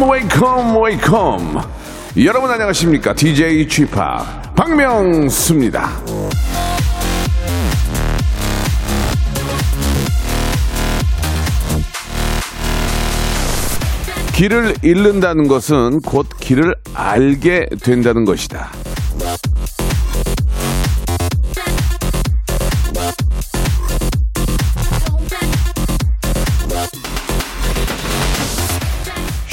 Welcome, welcome, welcome. 여러분 안녕하십니까? DJ p 박명수입니다. 길을 잃는다는 것은 곧 길을 알게 된다는 것이다.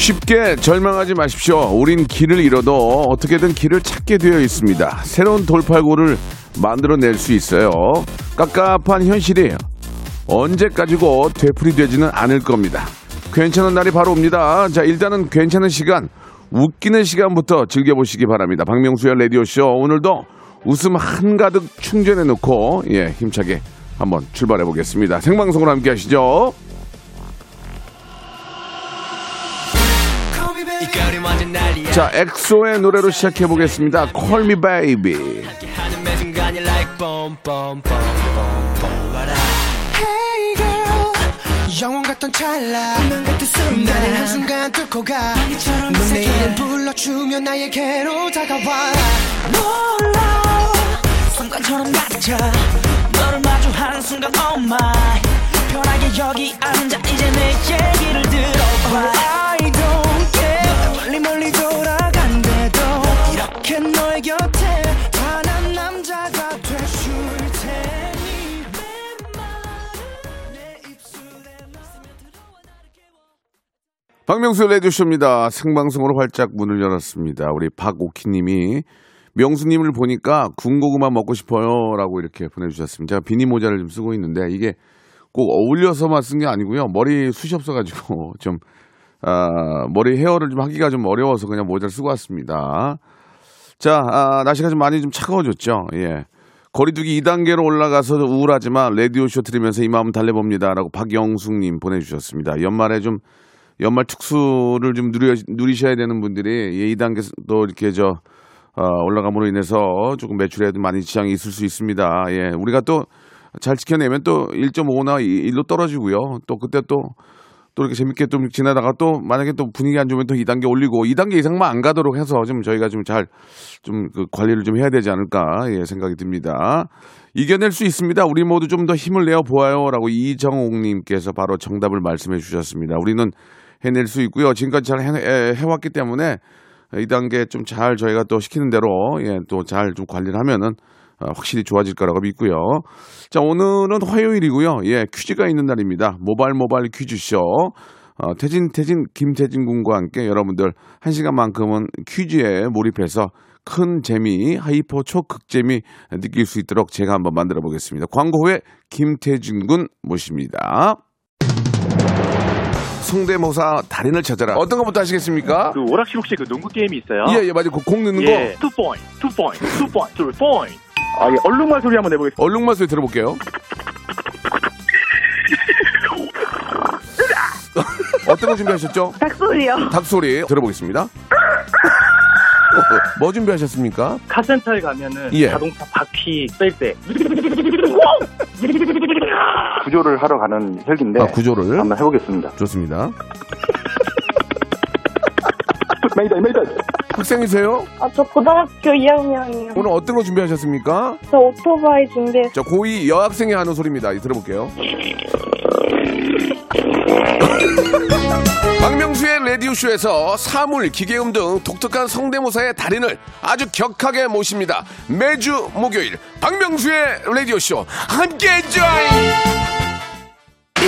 쉽게 절망하지 마십시오. 우린 길을 잃어도 어떻게든 길을 찾게 되어 있습니다. 새로운 돌팔구를 만들어낼 수 있어요. 깝깝한 현실이 언제까지고 되풀이되지는 않을 겁니다. 괜찮은 날이 바로 옵니다. 자, 일단은 괜찮은 시간, 웃기는 시간부터 즐겨보시기 바랍니다. 박명수의 라디오쇼. 오늘도 웃음 한가득 충전해 놓고, 예, 힘차게 한번 출발해 보겠습니다. 생방송으로 함께 하시죠. 자, 엑소의 노래로 시작해 보겠습니다. Call me baby. 영원 같던 찰나. 운명 같은 순간. 나를 한순간 뚫고 가. 넌내 이름 불러주면 나에게로 다가와. 놀라. 순간처럼 낮아 너를 마주하는 순간 oh my. 편하게 여기 앉아. 이제 내 얘기를 들어봐. Care 멀리 돌아간대도 이렇게 너의 곁에 단 한 남자가 돼줄 테니 박명수 라디오쇼입니다. 생방송으로 활짝 문을 열었습니다. 우리 박오키님이 명수님을 보니까 군고구마 먹고 싶어요. 라고 이렇게 보내주셨습니다. 제가 비니 모자를 좀 쓰고 있는데 이게 꼭 어울려서만 쓴 게 아니고요. 머리 숱이 없어가지고 좀, 아, 머리 헤어를 좀 하기가 좀 어려워서 그냥 모자를 쓰고 왔습니다. 자, 아, 날씨가 좀 많이 좀 차가워졌죠. 예. 거리두기 2단계로 올라가서 우울하지만 라디오쇼 들으면서 이 마음 달래봅니다. 라고 박영숙님 보내주셨습니다. 연말에 좀 연말 특수를 좀 누려, 누리셔야 되는 분들이 예, 2단계 또 이렇게 저 어, 올라감으로 인해서 조금 매출에 도 많이 지장이 있을 수 있습니다. 예, 우리가 또 잘 지켜내면 또 1.5나 1로 떨어지고요. 또 그때 또 또 이렇게 재밌게 좀 지나다가 또 만약에 또 분위기 안 좋으면 또 2단계 올리고 2단계 이상만 안 가도록 해서 좀 저희가 좀 잘 좀 그 관리를 좀 해야 되지 않을까 예, 생각이 듭니다. 이겨낼 수 있습니다. 우리 모두 좀 더 힘을 내어 보아요라고 이정옥님께서 바로 정답을 말씀해 주셨습니다. 우리는 해낼 수 있고요. 지금까지 잘 해, 해- 해왔기 때문에 이 단계 좀 잘 저희가 또 시키는 대로 예, 또 잘 좀 관리를 하면은 어, 확실히 좋아질 거라고 믿고요. 자, 오늘은 화요일이고요. 예, 퀴즈가 있는 날입니다. 모발 모발 퀴즈쇼. 어, 태진, 태진, 김태진 군과 함께 여러분들 한 시간만큼은 퀴즈에 몰입해서 큰 재미, hyper 초극 재미 느낄 수 있도록 제가 한번 만들어 보겠습니다. 광고 후에 김태진 군 모십니다. 성대모사 달인을 찾아라. 어떤 것부터 하시겠습니까? 그 오락실 혹시 그 농구 게임이 있어요? 예, 예, 맞아요. 그 공 넣는 예. 거. two point, two point, two point, two point. 아, 예. 얼룩말 소리 한번 내보겠습니다. 얼룩말 소리 들어볼게요. 어떤 거 준비하셨죠? 닭소리요. 닭소리 들어보겠습니다. 뭐 준비하셨습니까? 카센터에 가면은 예. 자동차 바퀴 뺄 때. 구조를 하러 가는 헬기인데 아, 구조를. 한번 해보겠습니다. 좋습니다. 메이다 메이다. 학생이세요? 아, 저 고등학교 2학년이요. 오늘 어떤 거 준비하셨습니까? 저 오토바이 준비했어요. 자, 고2 여학생이 하는 소리입니다. 이 들어볼게요. 박명수의 라디오쇼에서 사물, 기계음 등 독특한 성대모사의 달인을 아주 격하게 모십니다. 매주 목요일 박명수의 라디오쇼 함께해 줘요.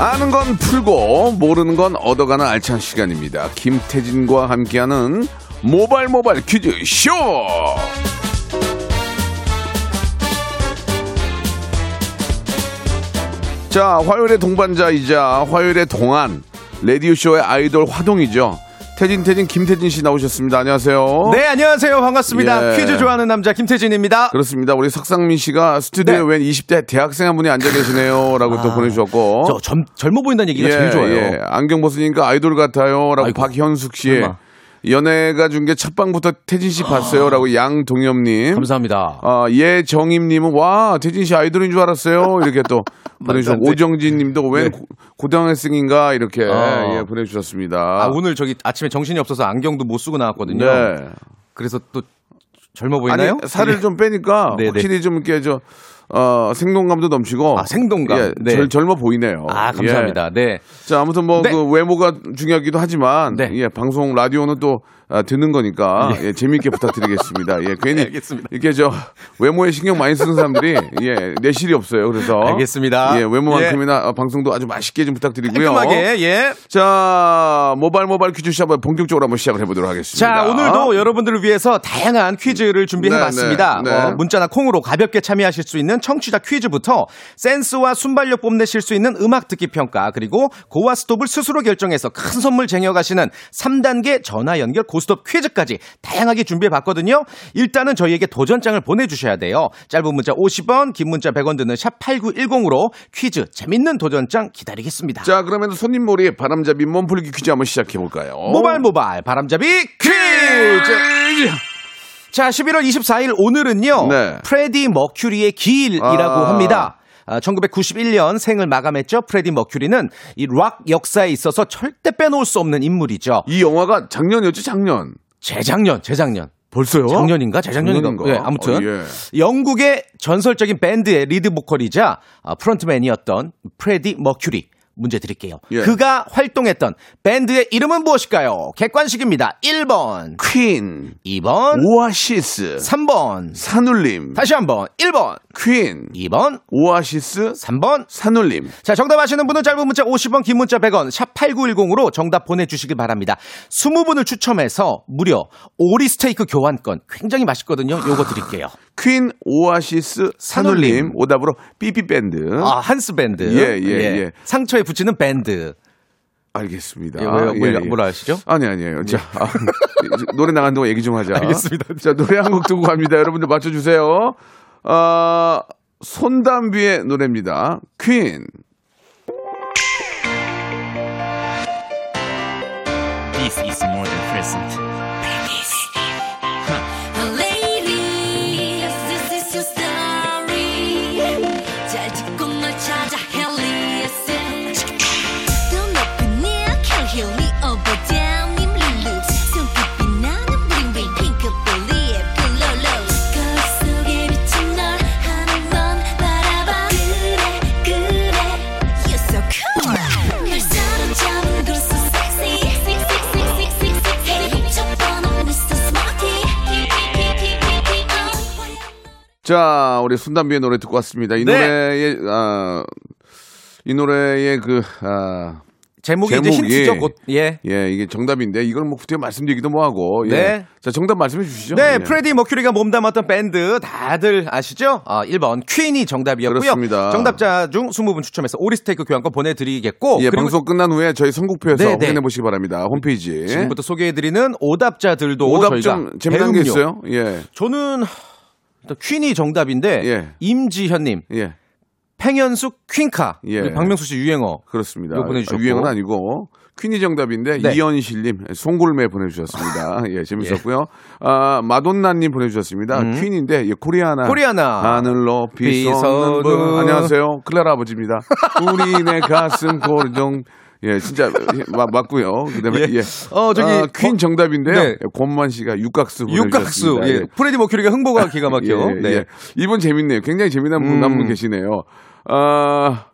아는 건 풀고 모르는 건 얻어가는 알찬 시간입니다. 김태진과 함께하는 모발 모발 퀴즈 쇼. 자, 화요일의 동반자이자 화요일의 동안 라디오 쇼의 아이돌 화동이죠. 태진 태진 김태진 씨 나오셨습니다. 안녕하세요. 네, 안녕하세요. 반갑습니다. 예. 퀴즈 좋아하는 남자 김태진입니다. 그렇습니다. 우리 석상민 씨가 스튜디오에 네. 웬 20대 대학생 한 분이 앉아 계시네요라고 또 보내주셨고. 저 젊, 젊어 보인다는 얘기가 제일 좋아요. 예. 안경 벗으니까 아이돌 같아요라고 아이고, 박현숙 씨. 설마. 연애가 준 게 첫방부터 태진 씨 봤어요라고 양동엽님. 감사합니다. 아, 예정임님은 와 태진 씨 아이돌인 줄 알았어요. 이렇게 또 보내주셨고. 오정진님도 웬 네. 고- 고등학생인가 이렇게 어. 예, 보내주셨습니다. 아, 오늘 저기 아침에 정신이 없어서 안경도 못 쓰고 나왔거든요. 네. 그래서 또 젊어 보이나요? 아니 살을 좀 빼니까 네, 네. 확실히 좀 이렇게 저 어, 생동감도 넘치고 아, 생동감. 예, 네. 젊, 젊어 보이네요. 아, 감사합니다. 네. 예. 자 아무튼 뭐그 네. 외모가 중요하기도 하지만 네. 예, 방송 라디오는 또 아, 듣는 거니까 예, 재미있게 부탁드리겠습니다. 예, 괜히 알겠습니다. 이렇게 저 외모에 신경 많이 쓰는 사람들이 예, 내실이 없어요. 그래서 알겠습니다. 예, 외모만큼이나 어, 방송도 아주 맛있게 좀 부탁드리고요. 깔끔하게, 예. 자 모바일 모바일 퀴즈 시합을 본격적으로 한번 시작을 해보도록 하겠습니다. 자, 오늘도 여러분들을 위해서 다양한 퀴즈를 준비해 네, 봤습니다. 네, 네. 어, 문자나 콩으로 가볍게 참여하실 수 있는 청취자 퀴즈부터 센스와 순발력 뽐내실 수 있는 음악 듣기 평가, 그리고 go와 stop을 스스로 결정해서 큰 선물 쟁여가시는 3단계 전화 연결 go stop 퀴즈까지 다양하게 준비해 봤거든요. 일단은 저희에게 도전장을 보내주셔야 돼요. 짧은 문자 50원, 긴 문자 100원 드는 샵 8910으로 퀴즈 재밌는 도전장 기다리겠습니다. 자 그러면 손님몰이 바람잡이 몸풀기 퀴즈 한번 시작해 볼까요? 모발 모발 바람잡이 퀴즈! 자, 11월 24일 오늘은요. 네. 프레디 머큐리의 기일이라고 아. 합니다. 아, 1991년 생을 마감했죠. 프레디 머큐리는 이 락 역사에 있어서 절대 빼놓을 수 없는 인물이죠. 이 영화가 작년이었지 작년. 재작년, 재작년. 벌써요? 작년인가? 재작년인가? 작년인가? 예, 아무튼 어, 예. 영국의 전설적인 밴드의 리드 보컬이자 아, frontman이었던 프레디 머큐리. 문제 드릴게요. 예. 그가 활동했던 밴드의 이름은 무엇일까요? 객관식입니다. 1번, 퀸, 2번, 오아시스, 3번. 산울림, 다시 한번 1번, 퀸, 2번, 오아시스, 3번. 산울림. 자, 정답 아시는 분은 짧은 문자 50원, 긴 문자 100원, 샵 8910으로 정답 보내주시길 바랍니다. 20분을 추첨해서 무려 오리 스테이크 교환권 굉장히 맛있거든요. 요거 드릴게요. 퀸, 오아시스, 산울림. 산울림. 오답으로 삐삐 밴드. 아, 한스 밴드. 예, 예, 예. 상처에 붙이는 밴드. 알겠습니다. 예, 왜요? 뭘, 예, 예. 뭘 아시죠? 아니, 아니에요. 자, 아, 노래 나간 동안 얘기 좀 하자. 알겠습니다. 자, 노래 한 곡 듣고 갑니다. 여러분들 맞춰주세요. 아, 손담비의 노래입니다. 퀸. This is more than present. 자, 우리 손담비의 노래 듣고 왔습니다. 이 네. 노래의, 아, 이 노래의 그, 아, 제목이, 이제 제목이- 힌트죠, 곧. 예. 예, 이게 정답인데, 이걸 뭐 어떻게 말씀드리기도 뭐하고. 예. 네. 자, 정답 말씀해 주시죠. 네, 예. 프레디 머큐리가 몸담았던 밴드 다들 아시죠? 아, 1번 퀸이 정답이었고요. 그렇습니다. 정답자 중 20분 추첨해서 오리스테이크 교환권 보내드리겠고 예, 방송 끝난 후에 저희 선곡표에서 네, 네. 확인해 보시기 바랍니다. 홈페이지. 지금부터 소개해드리는 오답자들도 오답 저희가 좀 재미난 게. 있어요? 예. 저는 퀸이 정답인데 예. 임지현님, 예. 팽현숙 퀸카, 예. 박명수 씨 유행어. 그렇습니다. 이거 보내주셨고. 아, 유행은 아니고 퀸이 정답인데 네. 이현실님 송골매 보내주셨습니다. 예, 재밌었고요. 아 마돈나님 보내주셨습니다. 퀸인데 예, 코리아나 음. 코리아나. 하늘 높이 비서는. 솟는 분 안녕하세요 클라라 아버지입니다. 우리 내 가슴 고정 예 진짜 예, 맞, 맞고요. 그다음에 예, 어, 저기, 아, 퀸 어, 정답인데요. 네. 예, 권만 씨가 육각수 육각수. 보내주셨습니다. 예. 프레디 머큐리가 흥보가 기가 막혀. 예, 네. 예. 이분 재밌네요. 굉장히 재미난 분 음. 한분 계시네요. 아,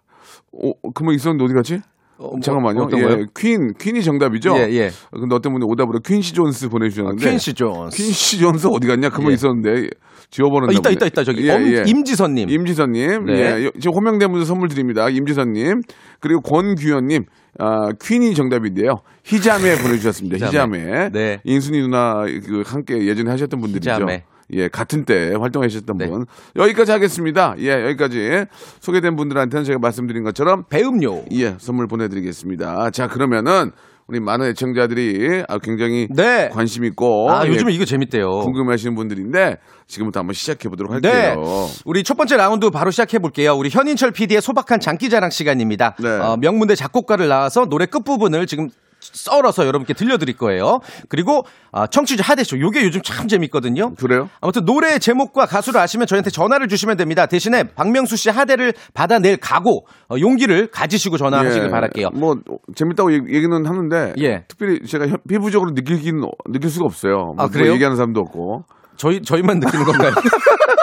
어, 그러면 있었는데 어디 갔지? 어, 뭐, 잠깐만요. 어떤 예, 거요? 퀸, 퀸이 정답이죠? 예, 예. 근데 어떤 분이 오답으로 퀸시 존스 보내주셨는데. 퀸시 존스. 퀸시 존스 어디 갔냐? 그분 예. 있었는데. 지워버렸나 어, 있다, 보네. 있다, 있다. 저기. 예, 엄- 예. 임지선님. 임지선님. 네. 예. 요- 지금 호명된 분들 선물 드립니다. 임지선님. 그리고 권규현님. 아, 퀸이 정답인데요. 희자매 보내주셨습니다. 희자매. 희자매. 네. 인순이 누나 그 함께 예전에 하셨던 분들이죠. 희자매. 예, 같은 때 활동하셨던 네. 분. 여기까지 하겠습니다. 예, 여기까지 소개된 분들한테는 제가 말씀드린 것처럼 배음료. 예, 선물 보내드리겠습니다. 자, 그러면은 우리 많은 애청자들이 아, 굉장히 네. 관심 있고 아, 예, 요즘에 이거 재밌대요. 궁금해하시는 분들인데 지금부터 한번 시작해 보도록 네. 할게요. 우리 첫 번째 라운드 바로 시작해 볼게요. 우리 현인철 PD의 소박한 장기자랑 시간입니다. 네. 어, 명문대 작곡가를 나와서 노래 끝 부분을 지금 썰어서 여러분께 들려드릴 거예요. 그리고 아, 청취자 하대쇼. 요게 요즘 참 재밌거든요. 그래요? 아무튼 노래 제목과 가수를 아시면 저희한테 전화를 주시면 됩니다. 대신에 박명수 씨 하대를 받아낼 각오, 어, 용기를 가지시고 전화하시길 예, 바랄게요. 뭐 재밌다고 얘기- 얘기는 하는데 예. 특별히 제가 현- 피부적으로 느끼긴 느낄 수가 없어요. 뭐 아, 그래요? 얘기하는 사람도 없고 저희 저희만 느끼는 건가요?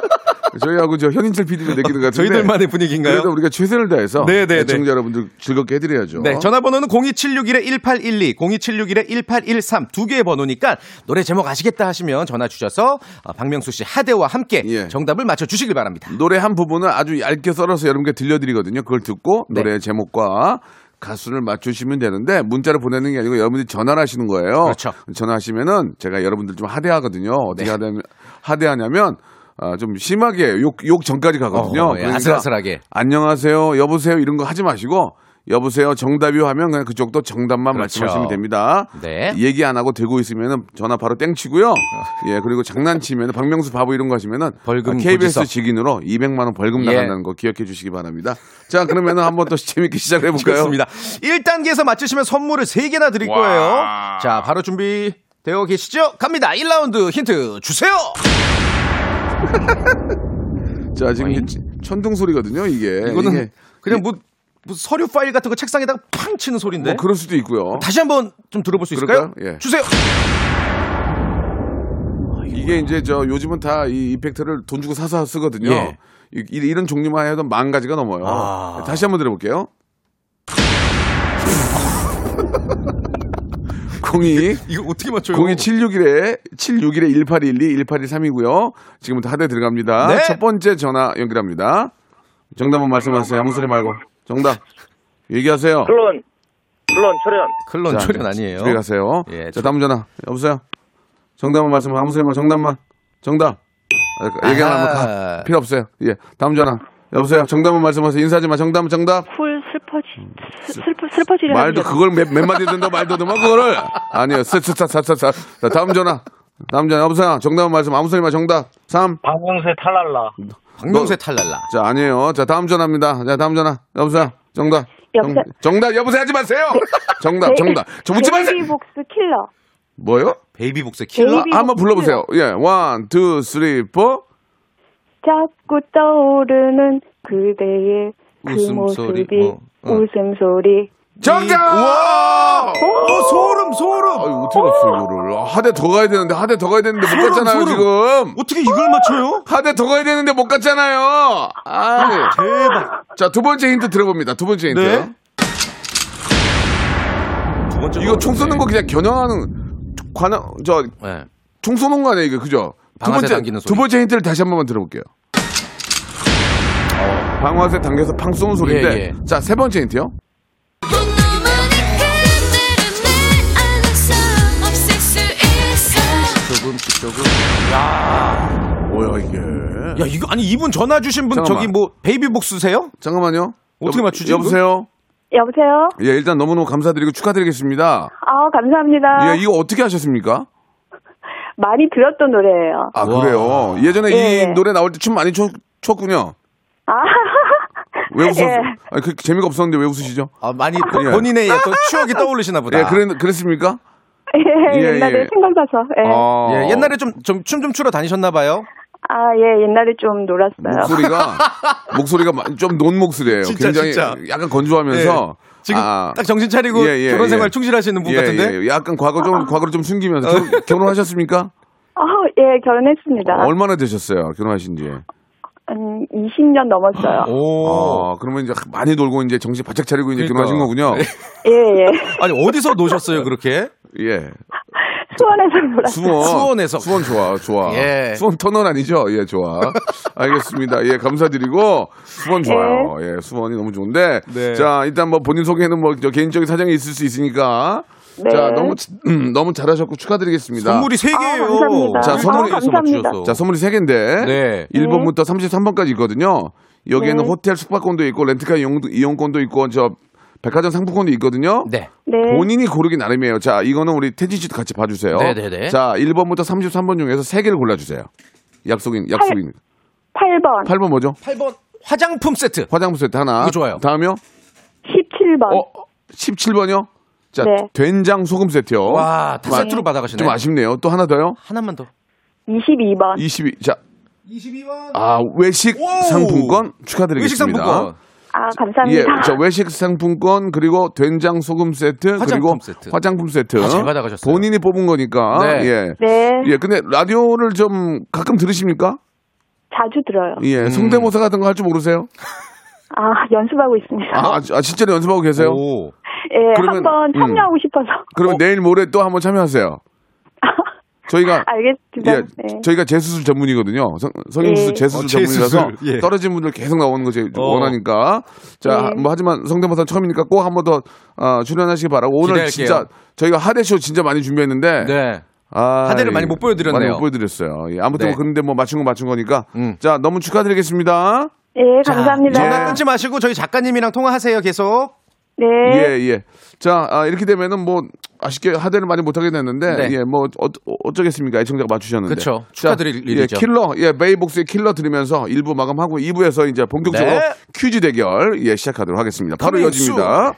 저희하고 저 현인철 PD도 느끼는 것 같은데 저희들만의 분위기인가요? 그래도 우리가 최선을 다해서 네, 네, 네. 애청자 여러분들 즐겁게 해드려야죠. 네, 전화번호는 02761-1812, 02761-1813 두 개의 번호니까 노래 제목 아시겠다 하시면 전화 주셔서 어, 박명수 씨 하대와 함께 예. 정답을 맞춰 주시길 바랍니다. 노래 한 부분을 아주 얇게 썰어서 여러분께 들려드리거든요. 그걸 듣고 네. 노래 제목과 가수를 맞추시면 되는데 문자를 보내는 게 아니고 여러분들이 전화를 하시는 거예요. 그렇죠. 전화하시면은 제가 여러분들 좀 하대하거든요. 어떻게 네. 하대, 하대하냐면 아, 좀 심하게 욕, 욕 전까지 가거든요. 어, 예, 아슬아슬하게. 안녕하세요, 여보세요 이런 거 하지 마시고 여보세요 정답이요 하면 그냥 그쪽도 정답만 그렇죠. 말씀하시면 됩니다. 네. 얘기 안 하고 들고 있으면은 전화 바로 땡치고요. 예 그리고 장난치면 박명수 바보 이런 거 하시면은 벌금 아, KBS 고지서. 직인으로 200만 원 벌금 예. 나간다는 거 기억해 주시기 바랍니다. 자 그러면은 한번 더 재밌게 시작해 볼까요? 좋습니다. 1단계에서 맞추시면 선물을 3개나 드릴 거예요. 자, 바로 준비 되어 계시죠? 갑니다. 1라운드 힌트 주세요. 자 지금 이게 천둥 소리거든요 이게. 이거는 이게 그냥 뭐, 뭐 서류 파일 같은 거 책상에다가 팡 치는 소리인데. 뭐 그럴 수도 있고요. 다시 한번 좀 들어볼 수 있을까요? 예. 주세요. 이게 이제 저 요즘은 다 이 이펙트를 돈 주고 사서 쓰거든요. 예. 이, 이- 이런 종류만 해도 만 가지가 넘어요. 아. 다시 한번 들어볼게요. 02 이거 어떻게 맞춰요? 02761에 761에 1812 1813이고요. 지금부터 하대 들어갑니다. 네. 첫 번째 전화 연결합니다. 정답은 말씀하세요. 아무 소리 말고. 정답. 얘기하세요. 클론, 클론, 초련. 클론 자, 초련 아니에요. 집에 가세요. 예, 자, 다음 전화. 여보세요? 정답만 말씀, 아무 소리 말고 정답만. 정답. 아, 얘기 안 하면. 가. 필요 없어요. 예. 다음 전화. 여보세요? 정답만 말씀하세요. 인사하지 마. 정답, 정답. 쿨 슬퍼지 스- 슬퍼 슬퍼지려 말도 그걸 몇, 몇 마디 듣는다 말도 듣마 그거를. 아니요. 스스사사사사. 자, 다음 전화. 다음 전화. 여보세요? 정답만 말씀, 아무 소리 마. 정답. 3. 박명수의 탈랄라. 박명수의 탈랄라. 자, 아니에요. 자, 다음 전화입니다. 자, 다음 전화. 여보세요? 정답. 여보세요? 정, 답 여보세요 하지 마세요. 정답, 네. 정답. 저 묻지 마세요. 베이비복스 킬러 뭐요? 베이비복스 킬러. 베이비- 아, 한번 불러보세요. 예, one, two, three, four. 자꾸 떠오르는 그대의 그 웃음소리, 모습이 뭐, 어. 웃음소리 정답! 와! 어, 소름, 소름! 아유, 어떻게 갔어, 이거를. 아, 하대 더 가야 되는데, 하대 더 가야 되는데 못 소름, 갔잖아요, 소름. 지금. 어떻게 이걸 맞춰요? 하대 더 가야 되는데 못 갔잖아요. 아, 대박. 자, 두 번째 힌트 들어봅니다. 두 번째 힌트. 네. 두 번째 이거 총 쏘는 거 그냥 겨냥하는, 관한, 저, 네. 총 쏘는 거 아니에요, 이거, 그죠? 두 번째. 두 번째 힌트를 다시 한 번만 들어볼게요. 어, 방아쇠 당겨서 팡 쏘는 소리인데. 예, 예. 자, 세 번째 힌트요. 조금씩 조금. 뭐야, 이게. 야, 이거, 아니, 이분 전화 주신 분 잠깐만. 저기 뭐, 베이비복스세요? 잠깐만요. 어떻게 여보- 맞추지, 여보세요? 여보세요? 예, 일단 너무너무 감사드리고 축하드리겠습니다. 아 감사합니다 예, 이거 어떻게 하셨습니까? 많이 들었던 노래예요 아, 와. 그래요? 예전에 이 예. 노래 나올 때 춤 많이 췄, 췄군요. 아 왜 웃었어요? 예. 아니, 그, 재미가 없었는데 왜 웃으시죠? 아, 많이 예. 본인의 또 추억이 떠오르시나 보다. 예, 그랬, 그랬습니까? 예, 예, 옛날에 예. 생각나서 예. 어, 예, 옛날에 좀, 좀, 춤 좀 추러 다니셨나 봐요? 아, 예, 옛날에 좀 놀았어요. 목소리가, 목소리가 좀 논 목소리예요. 진짜, 굉장히 진짜. 약간 건조하면서. 예. 지금 아, 딱 정신 차리고 예, 예, 결혼 생활 예. 충실하시는 분 예, 같은데? 예, 약간 과거 좀, 과거를 좀 숨기면서. 결, 결혼하셨습니까? 아, 예, 결혼했습니다. 얼마나 되셨어요? 결혼하신 지? 한 20년 넘었어요. 오. 아, 그러면 이제 많이 놀고 이제 정신 바짝 차리고 이제 그러니까. 결혼하신 거군요. 예, 예. 아니 어디서 노셨어요 그렇게? 예. 수원에서 놀았어요. 수원. 수원에서. 수원 좋아, 좋아. 예. 수원 터널 아니죠? 예, 좋아. 알겠습니다. 예, 감사드리고 수원 좋아요. 예, 수원이 너무 좋은데. 네. 자, 일단 뭐 본인 소개는 뭐저 개인적인 사정이 있을 수 있으니까. 네. 자, 너무 음, 너무 잘하셨고 축하드리겠습니다. 선물이 세 아, 개예요. 감사합니다. 자, 선물이 아, 감사합니다. 자, 선물이 세개인데 네. 1번부터 33번까지 있거든요. 여기에는 네. 호텔 숙박권도 있고 렌트카 이용, 이용권도 있고 저 백화점 상품권도 있거든요. 네. 네. 본인이 고르기 나름이에요. 자, 이거는 우리 태진 씨도 같이 봐 주세요. 네 네 네. 자, 1번부터 33번 중에서 3개를 골라 주세요. 약속인, 약속인. 8 번, 8번 뭐죠? 8번 화장품 세트. 화장품 세트 하나. 좋아요. 다음이요? 17번. 어, 17번이요? 자, 네. 된장 소금 세트요. 와, 다 마- 세트로 받아가시네. 좀 아쉽네요. 또 하나 더요? 하나만 더. 22번. 22. 자, 22번. 아, 외식 wow. 상품권 축하드리겠습니다. 외식 상품권. 아, 예, 감사합니다. 저 외식 상품권 그리고 된장 소금 세트 화장품 그리고 세트. 화장품 세트 아, 잘 받아가셨어요. 본인이 뽑은 거니까 네. 예. 네. 예, 근데 라디오를 좀 가끔 들으십니까? 자주 들어요. 음. 예, 성대모사 같은 거 할 줄 모르세요? 아, 연습하고 있습니다. 아, 아, 진짜로 연습하고 계세요? 오. 예, 그러면- 한번 음. 참여하고 싶어서. 그러면 내일 모레 또 한번 참여하세요. 저희가 알겠습니다. 예, 네. 저희가 재수술 전문이거든요. 성, 성형수술 예. 재수술 어, 전문이라서. 예. 떨어진 분들 계속 나오는 거제 어. 원하니까. 자, 예. 뭐 하지만 성대모사 처음이니까 꼭 한 번더 어, 출연하시기 바라고 오늘 기대할게요. 진짜 저희가 하대쇼 진짜 많이 준비했는데 네. 아, 하대를 많이 못 보여드렸네요. 많이 못 보여드렸어요. 예, 아무튼 네. 뭐 그런데 뭐 맞춘 거 맞춘 거니까. 음. 자, 너무 축하드리겠습니다. 예, 감사합니다. 전화 예. 끊지 마시고 저희 작가님이랑 통화하세요 계속. 네. 예, 예. 자, 아, 이렇게 되면은 뭐 아쉽게 하대를 많이 못 하게 됐는데, 네. 예, 뭐 어, 어쩌겠습니까? 애청자가 맞추셨는데. 그쵸. 자, 축하드릴 예, 일이죠. 킬러, 예, 베이복스의 킬러 들으면서 1부 마감하고 2부에서 이제 본격적으로 네. 퀴즈 대결 예 시작하도록 하겠습니다. 바로 이어집니다.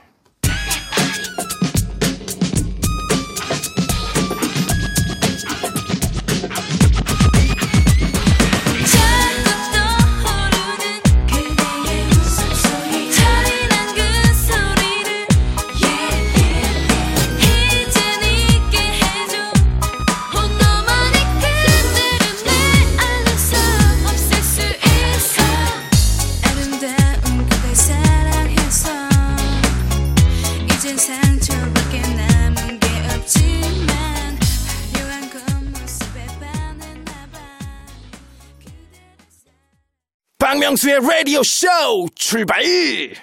박명수의 라디오 쇼 출발!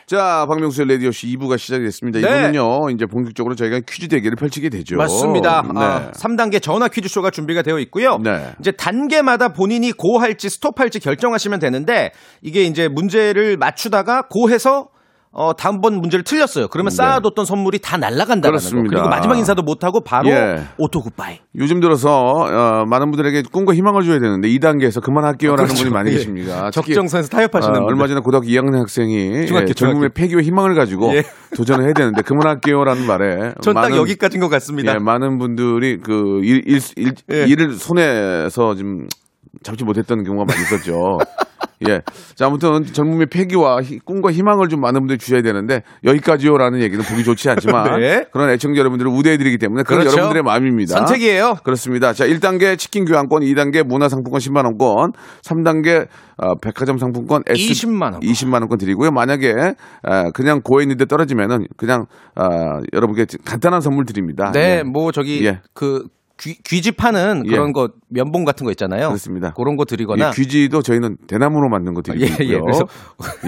자, 박명수의 라디오 쇼 2부가 시작이 됐습니다. 네. 이부는요, 이제 본격적으로 저희가 퀴즈 대결을 펼치게 되죠. 맞습니다. 네. 아, 3단계 전화 퀴즈쇼가 준비가 되어 있고요. 네. 이제 단계마다 본인이 고할지 스톱할지 결정하시면 되는데 이게 이제 문제를 맞추다가 고해서 어, 다음번 문제를 틀렸어요. 그러면 쌓아뒀던 선물이 다 날아간다는 거. 네. 그렇습니다. 그리고 마지막 인사도 못하고 바로 예. auto goodbye. 요즘 들어서 어, 많은 분들에게 꿈과 희망을 줘야 되는데 2단계에서 그만할게요라는 그렇죠. 분이 많이 예. 계십니다. 적정선에서 타협하시는 어. 얼마 전에 고등학교 2학년 학생이 중학교, 예, 젊음의. 패기와 희망을 가지고 예. 도전을 해야 되는데 그만할게요라는 말에 전 딱 여기까지인 것 같습니다. 예, 많은 분들이 그 일, 일, 일, 예. 일을 손에서 좀 잡지 못했던 경우가 많이 있었죠. 예. 자, 아무튼 젊음의 폐기와 희- 꿈과 희망을 좀 많은 분들이 주셔야 되는데 여기까지요라는 얘기는 보기 좋지 않지만 네. 그런 애청자 여러분들을 우대해드리기 때문에 그건 그렇죠. 여러분들의 마음입니다. 선택이에요. 그렇습니다. 자, 1단계 치킨 교환권, 2단계 문화상품권 10만 원권, 3단계 어, 백화점 상품권 S 20만 원권. 20만 원권 드리고요. 만약에 어, 그냥 고에 있는데 떨어지면은 그냥 어, 여러분께 간단한 선물 드립니다. 네, 예. 뭐 저기 예. 그 귀, 귀집하는 예. 그런 거 면봉 같은 거 있잖아요. 그렇습니다. 그런 거 드리거나 예, 귀지도 저희는 대나무로 만든 거 드리고 예, 예. 있고요. 그래서-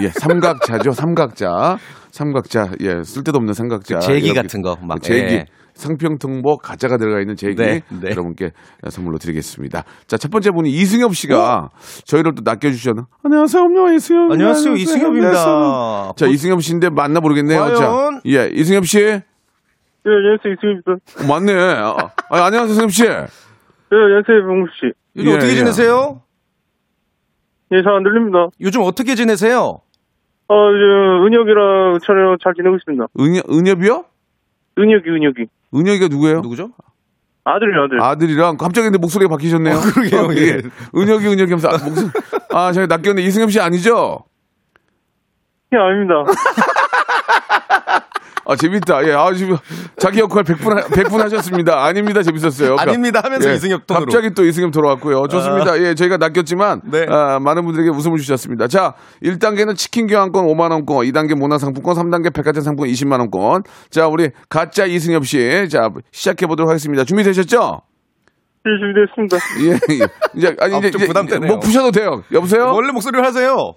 예, 삼각자죠. 삼각자. 삼각자. 예, 쓸데도 없는 삼각자. 제기 이렇게 같은 거 막, 제기. 예. 상평등보 가짜가 들어가 있는 제기 네, 네. 여러분께 선물로 드리겠습니다. 자, 첫 번째 분이 이승엽 씨가 저희를 또 낚여 주셨는 안녕하세요, 엄마 이승엽. 안녕하세요, 이승엽입니다. 안녕하세요. 자, 이승엽 씨인데 맞나 모르겠네요. 자, 과연? 예, 이승엽 씨. 네, 안녕하세요, 이승입니다. 어, 맞네. 아, 아, 안녕하세요, 이승엽 씨. 네, 안녕하세요, 봉수 씨. 요즘 예, 어떻게 예. 지내세요? 예, 잘 안 들립니다. 요즘 어떻게 지내세요? 어, 요즘 은혁이랑 촬영 잘 지내고 있습니다. 은엽, 은엽이요? 은혁이, 은혁이. 은혁이가 누구예요? 누구죠? 아들이요, 아들. 아들이랑 갑자기 근데 목소리가 바뀌셨네요. 그러게요, 예. 은혁이 은혁이 하면서 아, 목소리 아 저희 낚였는데 이승엽 씨 아니죠? 예, 아닙니다. 아, 재밌다. 예, 아, 지금 자기 역할 100분, 하- 100분 하셨습니다. 아닙니다. 재밌었어요. 아닙니다 하면서 예, 이승엽 톤으로. 갑자기 또 이승엽 돌아왔고요. 좋습니다. 예, 저희가 낚였지만 네. 아, 많은 분들에게 웃음을 주셨습니다. 자, 1단계는 치킨 교환권 5만 원권, 2단계 문화 상품권, 3단계 백화점 상품권 20만 원권. 자, 우리 가짜 이승엽 씨, 자 시작해 보도록 하겠습니다. 준비되셨죠? 예, 준비됐습니다. 예, 예. 이제 아니 아, 이제 좀 이제 부담되네요. 목 푸셔도 돼요. 여보세요? 원래 목소리를 하세요.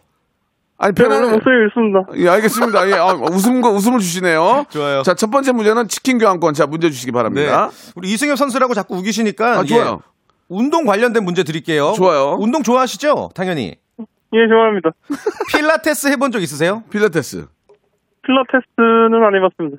아니 네, 편안한 목소리 있습니다. 예, 알겠습니다. 예, 아, 웃음 거 웃음을 주시네요. 좋아요. 자, 첫 번째 문제는 치킨 교환권. 자, 문제 주시기 네. 바랍니다. 우리 이승엽 선수라고 자꾸 우기시니까 아, 예, 좋아요. 운동 관련된 문제 드릴게요. 좋아요. 운동 좋아하시죠? 당연히. 예, 좋아합니다. 필라테스 해본 적 있으세요? 필라테스. 필라테스는 안 해봤습니다.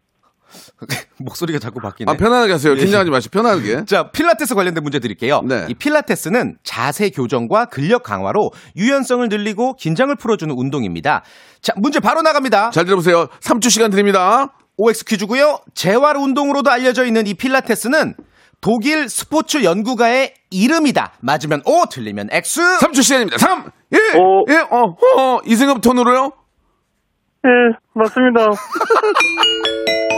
목소리가 자꾸 바뀌네. 아, 편안하게 하세요. 예. 긴장하지 마시고 편안하게. 자, 필라테스 관련된 문제 드릴게요. 네. 이 필라테스는 자세 교정과 근력 강화로 유연성을 늘리고 긴장을 풀어주는 운동입니다. 자, 문제 바로 나갑니다. 잘 들어보세요. 3초 시간 드립니다. OX 퀴즈고요. 재활 운동으로도 알려져 있는 이 필라테스는 독일 스포츠 연구가의 이름이다. 맞으면 O, 틀리면 X. 3초 시간입니다. 3, 1, 오. 1, 어, 어, 이승엽 톤으로요? 예, 맞습니다.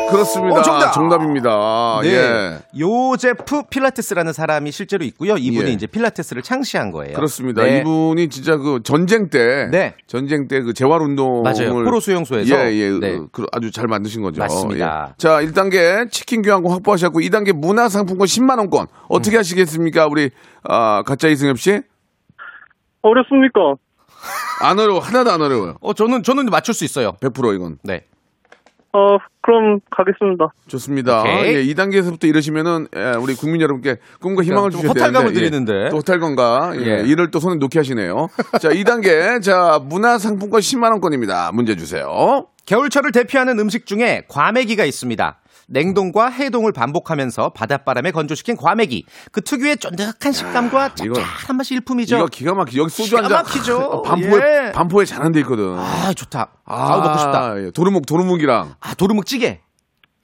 그렇습니다. 어, 정답. 정답입니다. 네. 예. 요제프 필라테스라는 사람이 실제로 있고요. 이분이 예. 이제 필라테스를 창시한 거예요. 그렇습니다. 네. 이분이 진짜 그 전쟁 때, 네. 전쟁 때 그 재활 운동을 맞아요. 포로 수용소에서. 예, 예, 네. 그 아주 잘 만드신 거죠. 맞습니다. 예. 자, 1단계 치킨 교환권 확보하셨고, 2단계 문화 상품권 10만 원권 어떻게 하시겠습니까, 우리 아, 가짜 이승엽 씨? 어렵습니까? 안 어려워, 하나도 안 어려워요. 어, 저는 저는 맞출 수 있어요. 100% 이건. 네. 어, 그럼 가겠습니다. 좋습니다. 오케이. 예, 2단계에서부터 이러시면은 예, 우리 국민 여러분께 꿈과 희망을 좀 주셔야 허탈감을 되는데, 드리는데. 예, 또 허탈감과 예, 예. 이를 또 손에 놓게 하시네요. 자, 2단계 자 문화상품권 10만 원권입니다. 문제 주세요. 겨울철을 대표하는 음식 중에 과메기가 있습니다. 냉동과 해동을 반복하면서 바닷바람에 건조시킨 과메기. 그 특유의 쫀득한 식감과 짭짤한 맛이 일품이죠. 이거 기가 막히 여기 소주 기가 한 잔. 막히죠. 반포에 예. 반포에 잘한 데 있거든. 아, 좋다. 아, 우 먹고 싶다. 예, 도루묵 도루묵이랑 아, 도루묵 찌개.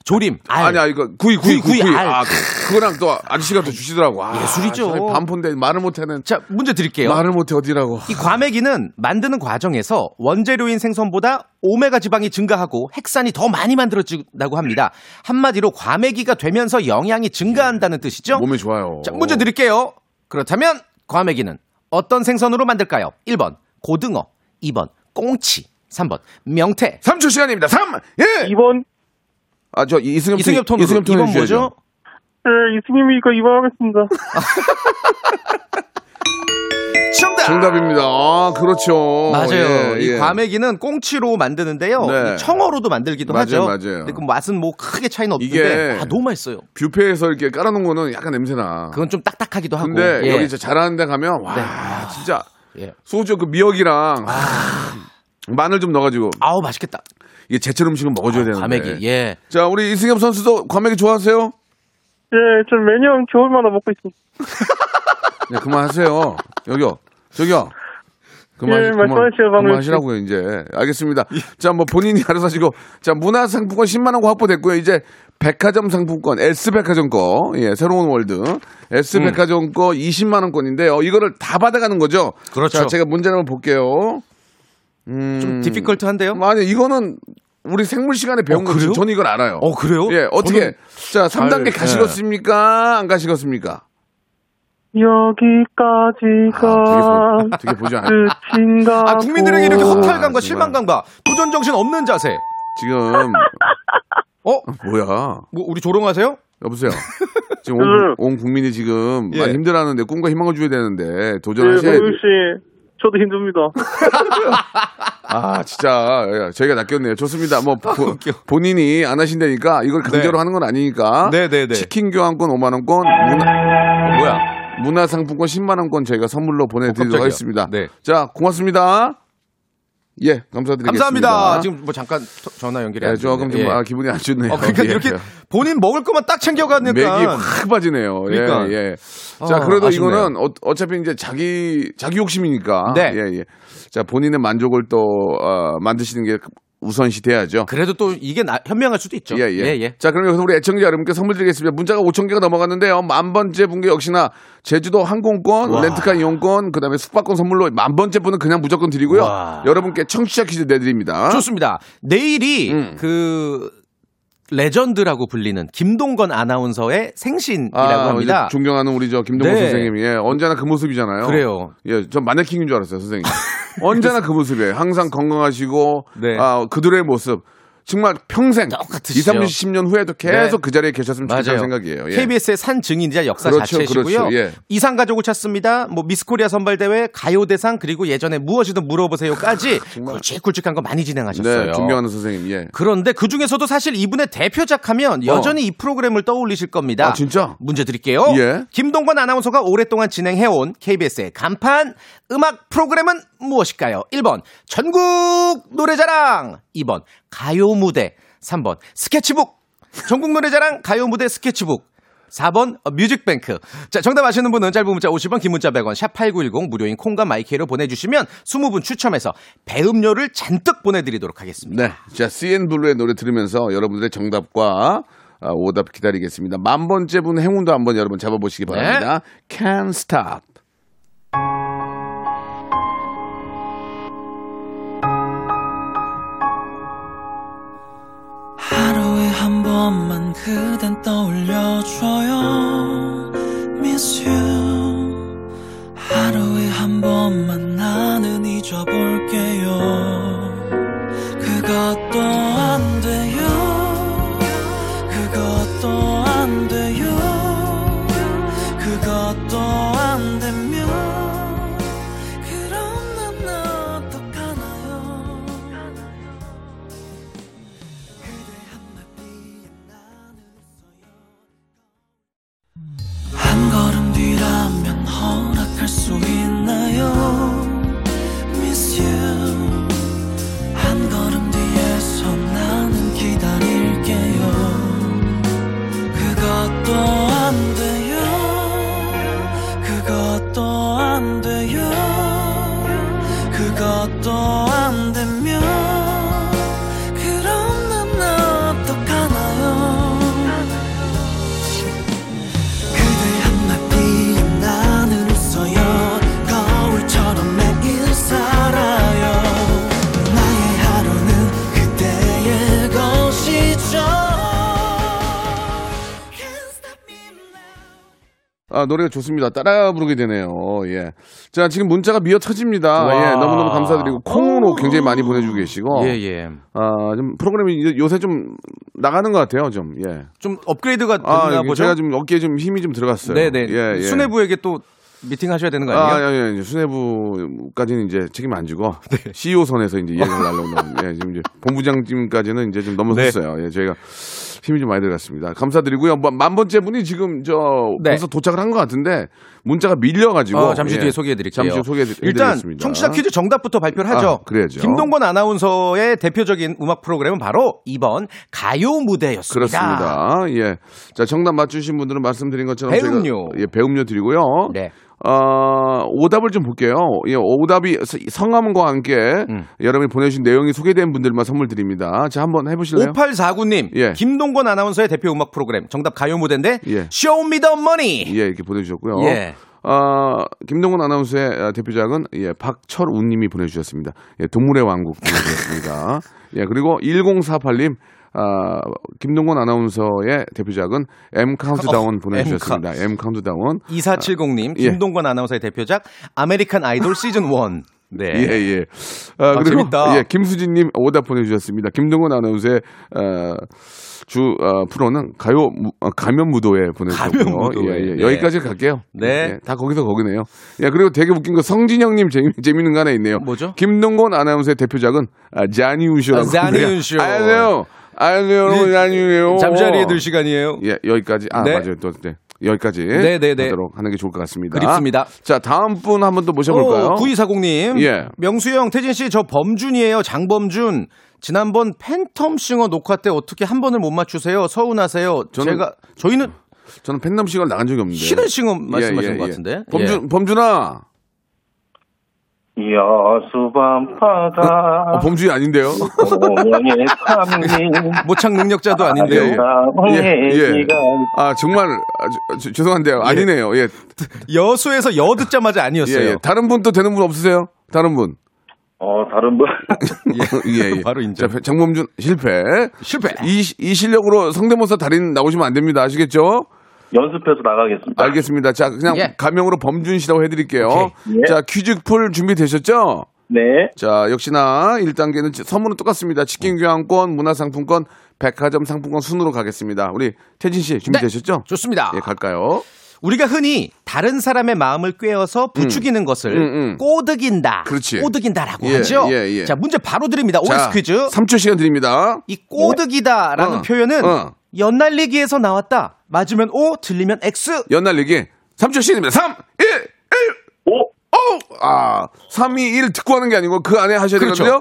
조림. 알. 아니야 이거 구이 구이 구이, 구이, 구이. 알. 아 그- 그거랑 또 아저씨가 또 주시더라고. 아, 예술이죠. 반포인데 말을 못하는 자, 문제 드릴게요. 말을 못해 어디라고. 이 과메기는 만드는 과정에서 원재료인 생선보다 오메가 지방이 증가하고 핵산이 더 많이 만들어진다고 합니다. 한마디로 과메기가 되면서 영양이 증가한다는 뜻이죠. 몸에 좋아요. 자, 문제 드릴게요. 그렇다면 과메기는 어떤 생선으로 만들까요? 1번 고등어, 2번 꽁치, 3번 명태. 3초 시간입니다. 3, 1. 2번, 아, 저 이승엽 이승엽 톤으로 이승엽 톤 2번 해주셔야죠. 뭐죠? 예, 이승님이니까 2번 하겠습니다. 정답. 정답입니다. 아, 그렇죠. 맞아요. 예, 이 예. 과메기는 꽁치로 만드는데요. 네. 이 청어로도 만들기도 맞아요, 하죠. 맞아요. 근데 그 맛은 뭐 크게 차이는 없는데 이게 아, 너무 맛있어요. 뷔페에서 이렇게 깔아 놓은 거는 약간 냄새 나. 그건 좀 딱딱하기도 하고. 근데 예. 여기 진짜 잘하는 데 가면 와 네. 진짜 예. 소주 그 미역이랑 마늘 좀 넣어가지고 아우 맛있겠다. 이게 제철 음식은 먹어줘야 되는데. 과메기. 예. 자 우리 이승엽 선수도 과메기 좋아하세요? 예, 저 매년 겨울마다 먹고 있습니다. 네 그만하세요. 여기요 저기요. 그만 예, 방금. 그만하시라고요 이제. 알겠습니다. 자 뭐 본인이 알아서 하시고 자 문화상품권 10만 원 확보됐고요. 이제 백화점 상품권 S 백화점 거 예, 새로운 월드 S 백화점 거 20만 원권인데요. 이거를 다 받아가는 거죠. 그렇죠. 자 제가 문제를 한번 볼게요. 음, 좀 디피컬트한데요? 아니 이거는 우리 생물 시간에 배운 어, 거죠. 저는 이걸 알아요. 어, 그래요? 예, 어떻게 저는 자 3단계 잘, 가시겠습니까? 안 가시겠습니까? 여기까지가 아, 되게, 보- 되게 보지 않아요. 끝인가. 아, 국민들에게 이렇게. 허탈감과 정말. 실망감과 도전 정신 없는 자세. 지금 어? 뭐야? 뭐 우리 조롱하세요? 여보세요. 지금 온, 음. 온 국민이 지금 예. 많이 힘들어하는데 꿈과 희망을 줘야 되는데 예, 도전하셔야지. 씨, 저도 힘듭니다. 아 진짜 예, 저희가 낚였네요. 좋습니다. 뭐 보-. 본인이 안 하신다니까 이걸 강제로 네. 하는 건 아니니까. 네, 네, 네. 치킨 교환권 5만 원권, 문화, 어, 뭐야? 문화상품권 10만 원권 저희가 선물로 보내드리도록 깜짝이야. 하겠습니다. 네. 자 고맙습니다. 예, 감사드리겠습니다. 감사합니다. 지금 뭐 잠깐 터- 전화 연결이 예, 안 조금 좀. 예. 아, 기분이 안 좋네요. 어, 그러니까 예, 이렇게 예. 본인 먹을 것만 딱 챙겨가니까 맥이 확 빠지네요. 그러니까. 예, 예. 자, 아, 그래도 아쉽네요. 이거는 어, 차피 이제 자기 자기 욕심이니까. 네. 예, 예. 자, 본인의 만족을 또 어, 만드시는 게 우선시 돼야죠. 그래도 또 이게 나- 현명할 수도 있죠. 예, 예. 자, 그럼 여기서 우리 애청자 여러분께 선물 드리겠습니다. 문자가 5천 개가 넘어갔는데요. 만 번째 분께 역시나 제주도 항공권, 렌트카 이용권, 그다음에 숙박권 선물로 만 번째 분은 그냥 무조건 드리고요. 와. 여러분께 청취자 퀴즈 내드립니다. 좋습니다. 내일이 음. 그 레전드라고 불리는 김동건 아나운서의 생신이라고 아, 합니다. 존경하는 우리 저 김동건 네. 선생님이 예, 언제나 그 모습이잖아요. 그래요. 예, 전 마네킹인 줄 알았어요, 선생님. 언제나 그 모습이에요. 항상 건강하시고 네. 아, 그들의 모습. 정말 평생 똑같으시죠. 2, 30년 후에도 계속 네. 그 자리에 계셨으면 좋겠다는. 생각이에요. 예. KBS의 산 증인이자 역사 그렇죠, 자체시고요. 그렇죠, 예. 이산 가족을 찾습니다. 뭐 미스코리아 선발대회, 가요대상 그리고 예전에 무엇이든 물어보세요까지 굵직굵직한 거 많이 진행하셨어요. 네, 존경하는 선생님. 예. 그런데 그 중에서도 사실 이분의 대표작 하면 여전히 이 프로그램을 떠올리실 겁니다. 어. 아, 진짜? 문제 드릴게요. 예. 김동건 아나운서가 오랫동안 진행해온 KBS의 간판 음악 프로그램은 무엇일까요? 1번 전국 노래자랑 2번 가요 무대 3번 스케치북 전국 노래자랑 가요 무대 스케치북 4번 어, 뮤직뱅크. 자, 정답 아시는 분은 짧은 문자 50원, 긴 문자 100원, 샵 8910 무료인 콩과 마이 K로 보내주시면 20분 추첨해서 배음료를 잔뜩 보내드리도록 하겠습니다. 네. 자, CNBLUE의 노래 들으면서 여러분들의 정답과 아, 오답 기다리겠습니다. 만 번째 분 행운도 한번 여러분 잡아보시기 네. 바랍니다. Can't stop. 번만 그댄 떠올려줘요. Miss you. 하루에 한 번만 나는 잊어볼게요 아, 노래가 좋습니다. 따라 부르게 되네요. 예. 자, 지금 문자가 미어 터집니다. 와. 예. 너무너무 감사드리고 콩으로 굉장히 많이 보내주고 계시고. 예, 예. 아, 좀 프로그램이 요- 요새 좀 나가는 것 같아요. 좀. 예. 좀 업그레이드가 됐나 아, 보죠? 제가 좀 어깨에 좀 힘이 좀 들어갔어요. 네네. 예, 예. 수뇌부에게 또 미팅 하셔야 되는 거 아, 아니에요? 네. 예, 예. 수뇌부까지는 이제 책임 안 지고 CEO 선에서 이제 이해를 날려놓은 예, 지금 이제 본부장님까지는 이제 좀 넘어섰어요. 네. 예, 저희가 힘이 좀 많이 들어갔습니다. 감사드리고요. 뭐, 만 번째 분이 지금 저 네. 벌써 도착을 한 것 같은데 문자가 밀려가지고 어, 잠시 예. 뒤에 소개해드릴게요. 잠시 후 소개해드리겠습니다. 일단 청취자 퀴즈 정답부터 발표를 하죠. 아, 그래야죠. 김동건 아나운서의 대표적인 음악 프로그램은 바로 2번 가요 무대였습니다. 그렇습니다. 예. 자, 정답 맞추신 분들은 말씀드린 것처럼 배음료. 예, 배음료 드리고요. 네. 어, 오답을 좀 볼게요. 예, 오답이 서- 성함과 함께 음. 여러분이 보내주신 내용이 소개된 분들만 선물 드립니다. 자, 한번 해보실래요? 5849님, 예. 김동건 아나운서의 대표 음악 프로그램 정답 가요 무대인데 예. Show Me the Money. 예, 이렇게 보내주셨고요. 예. 어, 김동건 아나운서의 어, 대표작은 예, 박철우 님이 보내주셨습니다. 예, 동물의 왕국 보내주셨습니다. 예, 그리고 1048님. 아, 김동건 아나운서의 대표작은 M 카운트다운 어, 보내주셨습니다. M 카운트다운. 2470님, 예. 김동건 아나운서의 대표작 아메리칸 아이돌 시즌 1. 네. 예, 예. 아, 아, 그리고 재밌다. 예, 김수진님 오답 보내주셨습니다. 김동건 아나운서의 어, 주 어, 프로는 가요 무- 어, 가면 무도회 무도회. 예, 예. 네. 여기까지 갈게요. 네. 예, 다 거기서 거기네요. 예, 그리고 되게 웃긴 거 성진영님 재미, 재밌는 거 하나 있네요. 뭐죠? 김동건 아나운서의 대표작은 아, 자니운쇼라고. 아, 자니운쇼. 안녕하세요. 안녕하세요. 여러분, 자니운이에요. 잠자리에 들 시간이에요. 예, 여기까지. 아, 네. 맞아요. 또, 네. 여기까지 네, 네, 네. 하도록 하는 게 좋을 것 같습니다. 그립습니다. 자, 다음 분 한번 또 모셔볼까요? 9240님. 예. 명수 형, 태진 씨, 저 범준이에요. 장범준. 지난번 팬텀싱어 녹화 때 어떻게 한 번을 못 맞추세요? 서운하세요. 저는- 제가 저희는 저는 팬덤싱어를 나간 적이 없는데. 히든싱어 말씀하시는 것 같은데. 범준, 예. 범준아. 여수밤바다 어, 범준이 아닌데요? 공원의 삼림 모창 능력자도 아닌데요. 예, 예. 예, 예. 아, 정말, 아, 저- 저- 죄송한데요. 아니네요. 예. 여수에서 여 듣자마자 예, 아니었어요. 예. 다른 분 또 되는 분 없으세요? 다른 분. 어, 다른 분. 예, 예. 바로 인정. 자, 장범준 실패. 실패. 이, 이 실력으로 성대모사 달인 나오시면 안 됩니다. 아시겠죠? 연습해서 나가겠습니다. 알겠습니다. 자, 그냥 예. 가명으로 범준 씨라고 해드릴게요. 예. 자, 퀴즈 풀 준비되셨죠? 네. 자, 역시나 1단계는 선물은 똑같습니다. 치킨 교환권, 문화상품권, 백화점 상품권 순으로 가겠습니다. 우리 태진 씨 준비되셨죠? 좋습니다. 예, 갈까요? 우리가 흔히 다른 사람의 마음을 꿰어서 부추기는 것을 음, 음. 꼬드긴다. 그렇지. 꼬드긴다라고 예, 하죠. 예, 예. 자, 문제 바로 드립니다. 자, 퀴즈. 3초 시간 드립니다. 이 꼬드기다라는 어. 표현은 어. 연날리기에서 나왔다. 맞으면 O, 틀리면 X. 연날리기 3초 시간입니다. 3, 1, 1. 오! 오! 아, 3, 2, 1 듣고 하는 게 아니고 그 안에 하셔야 그렇죠. 되거든요.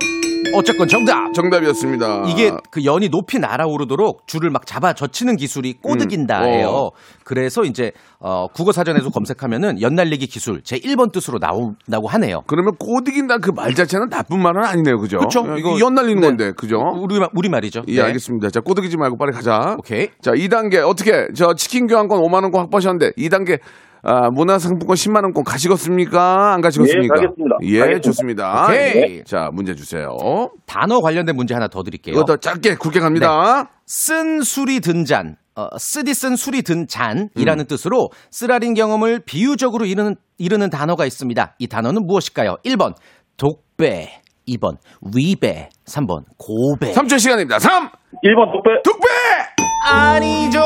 어쨌건 정답. 정답이었습니다. 이게 그 연이 높이 날아오르도록 줄을 막 잡아 젖히는 기술이 꼬드긴다예요. 음. 어. 그래서 이제 어, 국어 사전에서 검색하면은 연날리기 기술 제 1번 뜻으로 나온다고 하네요. 그러면 꼬드긴다 그 말 자체는 나쁜 말은 아니네요. 그죠? 그쵸? 이거 이거- 연날리는 네. 건데. 그죠? 우리 말- 우리 말이죠. 예, 네. 알겠습니다. 자, 꼬드기지 말고 빨리 가자. 오케이. 자, 2단계 어떻게 저 치킨 교환권 5만 원권 확보하셨는데 2단계 아, 문화상품권 10만 원권 가시겠습니까? 안 가시겠습니까? 예, 가겠습니다. 예, 가겠습니다. 좋습니다. 오케이. 예. 자, 문제 주세요. 단어 관련된 문제 하나 더 드릴게요. 이거 더 짧게 굵게 갑니다. 쓴 술이 든 잔, 어, 쓰디 쓴 술이 든 잔이라는 음. 뜻으로 쓰라린 경험을 비유적으로 이르는, 이르는 단어가 있습니다. 이 단어는 무엇일까요? 1번, 독배. 2번, 위배. 3번, 고배. 3초 시간입니다. 3, 1번 독배. 독배! 아니죠.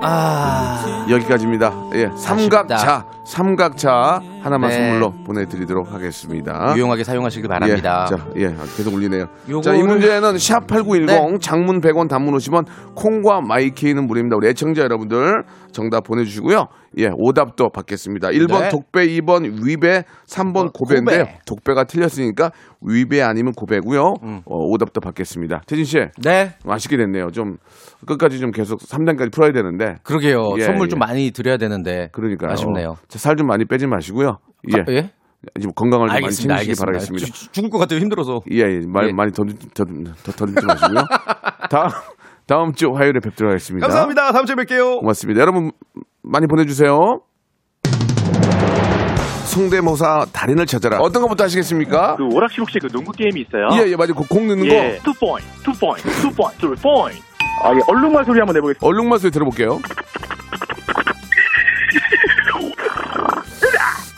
아, 여기까지입니다. 예, 삼각자, 삼각자 하나만 네. 선물로 보내드리도록 하겠습니다. 유용하게 사용하시길 바랍니다. 예, 자, 예, 계속 울리네요. 요거를- 자, 이 문제는 샵 8910 네. 장문 100원 단문 50원 콩과 마이케이는 무료입니다. 우리 애청자 여러분들 정답 보내주시고요. 예, 오답도 받겠습니다. 1번 네. 독배, 2번 위배, 3번 어, 고배인데요. 고배. 독배가 틀렸으니까 위배 아니면 고배고요. 어, 오답도 받겠습니다. 태진 씨, 네, 맛있게 됐네요. 좀 끝까지 좀 계속 3단까지 풀어야 되는데. 그러게요. 예, 선물 예. 좀 많이 드려야 되는데. 그러니까요. 아쉽네요. 살 좀 많이 빼지 마시고요. 예. 아, 예? 좀 건강을 좀 많이. 챙기시기 알겠습니다. 바라겠습니다. 죽- 죽을 것 같아요. 힘들어서. 예, 예. 말 예. 많이 더, 더, 더, 더 듣지 마시고요. 다음, 다음 주 화요일에 뵙도록 하겠습니다. 감사합니다. 다음 주에 뵐게요. 고맙습니다. 여러분, 많이 보내주세요. 성대모사 달인을 찾아라. 어떤 것부터 하시겠습니까? 그 오락실 혹시 그 농구 게임이 있어요? 예, 예, 맞아요. 그공 넣는 예. 거. two point, two point, two point, two point. 아, 예. 얼룩말 소리 한번 내보겠습니다. 얼룩말 소리 들어볼게요.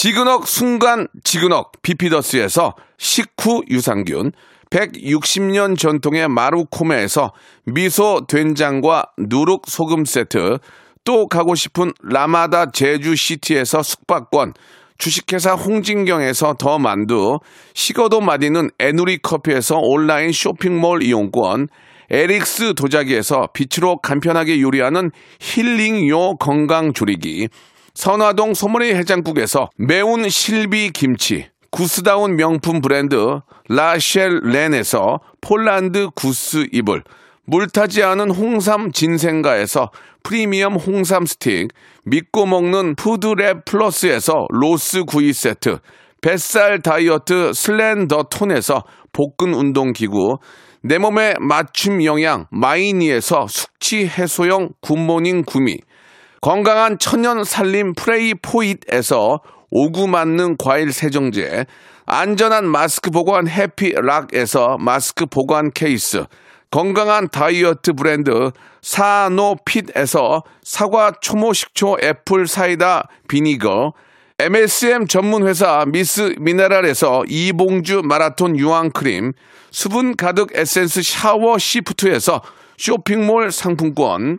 지그넉 순간 지그넉 비피더스에서 식후 유산균, 160년 전통의 마루코메에서 미소 된장과 누룩 소금 세트, 또 가고 싶은 라마다 제주시티에서 숙박권, 주식회사 홍진경에서 더 만두, 식어도 맛있는 에누리 커피에서 온라인 쇼핑몰 이용권, 에릭스 도자기에서 빛으로 간편하게 요리하는 힐링요 건강조리기, 선화동 소머리 해장국에서 매운 실비 김치, 구스다운 명품 브랜드 라셸 렌에서 폴란드 구스 이불, 물타지 않은 홍삼 진생가에서 프리미엄 홍삼 스틱, 믿고 먹는 푸드랩 플러스에서 로스 구이 세트, 뱃살 다이어트 슬렌더 톤에서 복근 운동 기구, 내 몸에 맞춤 영양 마이니에서 숙취 해소용 굿모닝 구미, 건강한 천연 살림 프레이 포잇에서 오구 맞는 과일 세정제, 안전한 마스크 보관 해피락에서 마스크 보관 케이스, 건강한 다이어트 브랜드 사노핏에서 사과 초모 식초 apple cider vinegar, MSM 전문 회사 미스 미네랄에서 이봉주 마라톤 유황 크림, 수분 가득 에센스 샤워 시프트에서 쇼핑몰 상품권,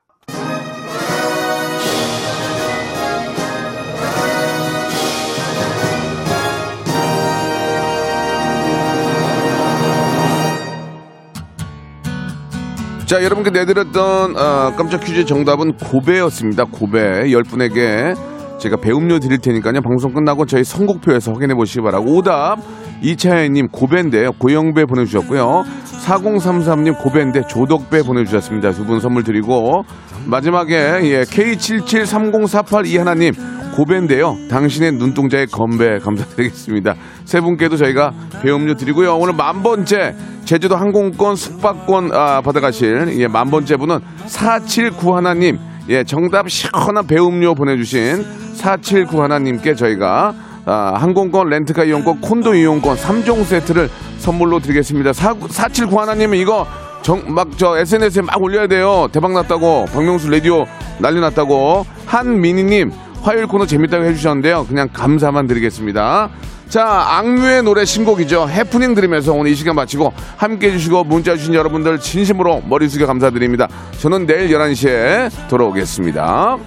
자, 여러분께 내드렸던 어, 깜짝 퀴즈 정답은 고배였습니다. 고배. 10분에게 제가 배음료 드릴 테니까요. 방송 끝나고 저희 선곡표에서 확인해 보시기 바라고. 오답 이차혜님 고배인데요. 고영배 보내주셨고요. 4033님 고배인데 조덕배 보내주셨습니다. 두 분 선물 드리고 마지막에 예, K773048 이하나님 고배인데요. 당신의 눈동자의 건배 감사드리겠습니다. 세 분께도 저희가 배음료 드리고요. 오늘 만 번째 제주도 항공권 숙박권 아, 받아가실 예, 만 번째 분은 4791님 예, 정답 시원한 배음료 보내주신 4791님께 저희가 아, 항공권, 렌트카 이용권, 콘도 이용권 3종 세트를 선물로 드리겠습니다. 4, 4791님은 이거 정, 막저 SNS에 막 올려야 돼요. 대박 났다고. 박명수 라디오 난리 났다고. 한미니님, 화요일 코너 재밌다고 해주셨는데요. 그냥 감사만 드리겠습니다. 자, 악뮤의 노래 신곡이죠. 해프닝 들으면서 오늘 이 시간 마치고 함께 해주시고 문자 주신 여러분들 진심으로 머리 숙여 감사드립니다. 저는 내일 11시에 돌아오겠습니다.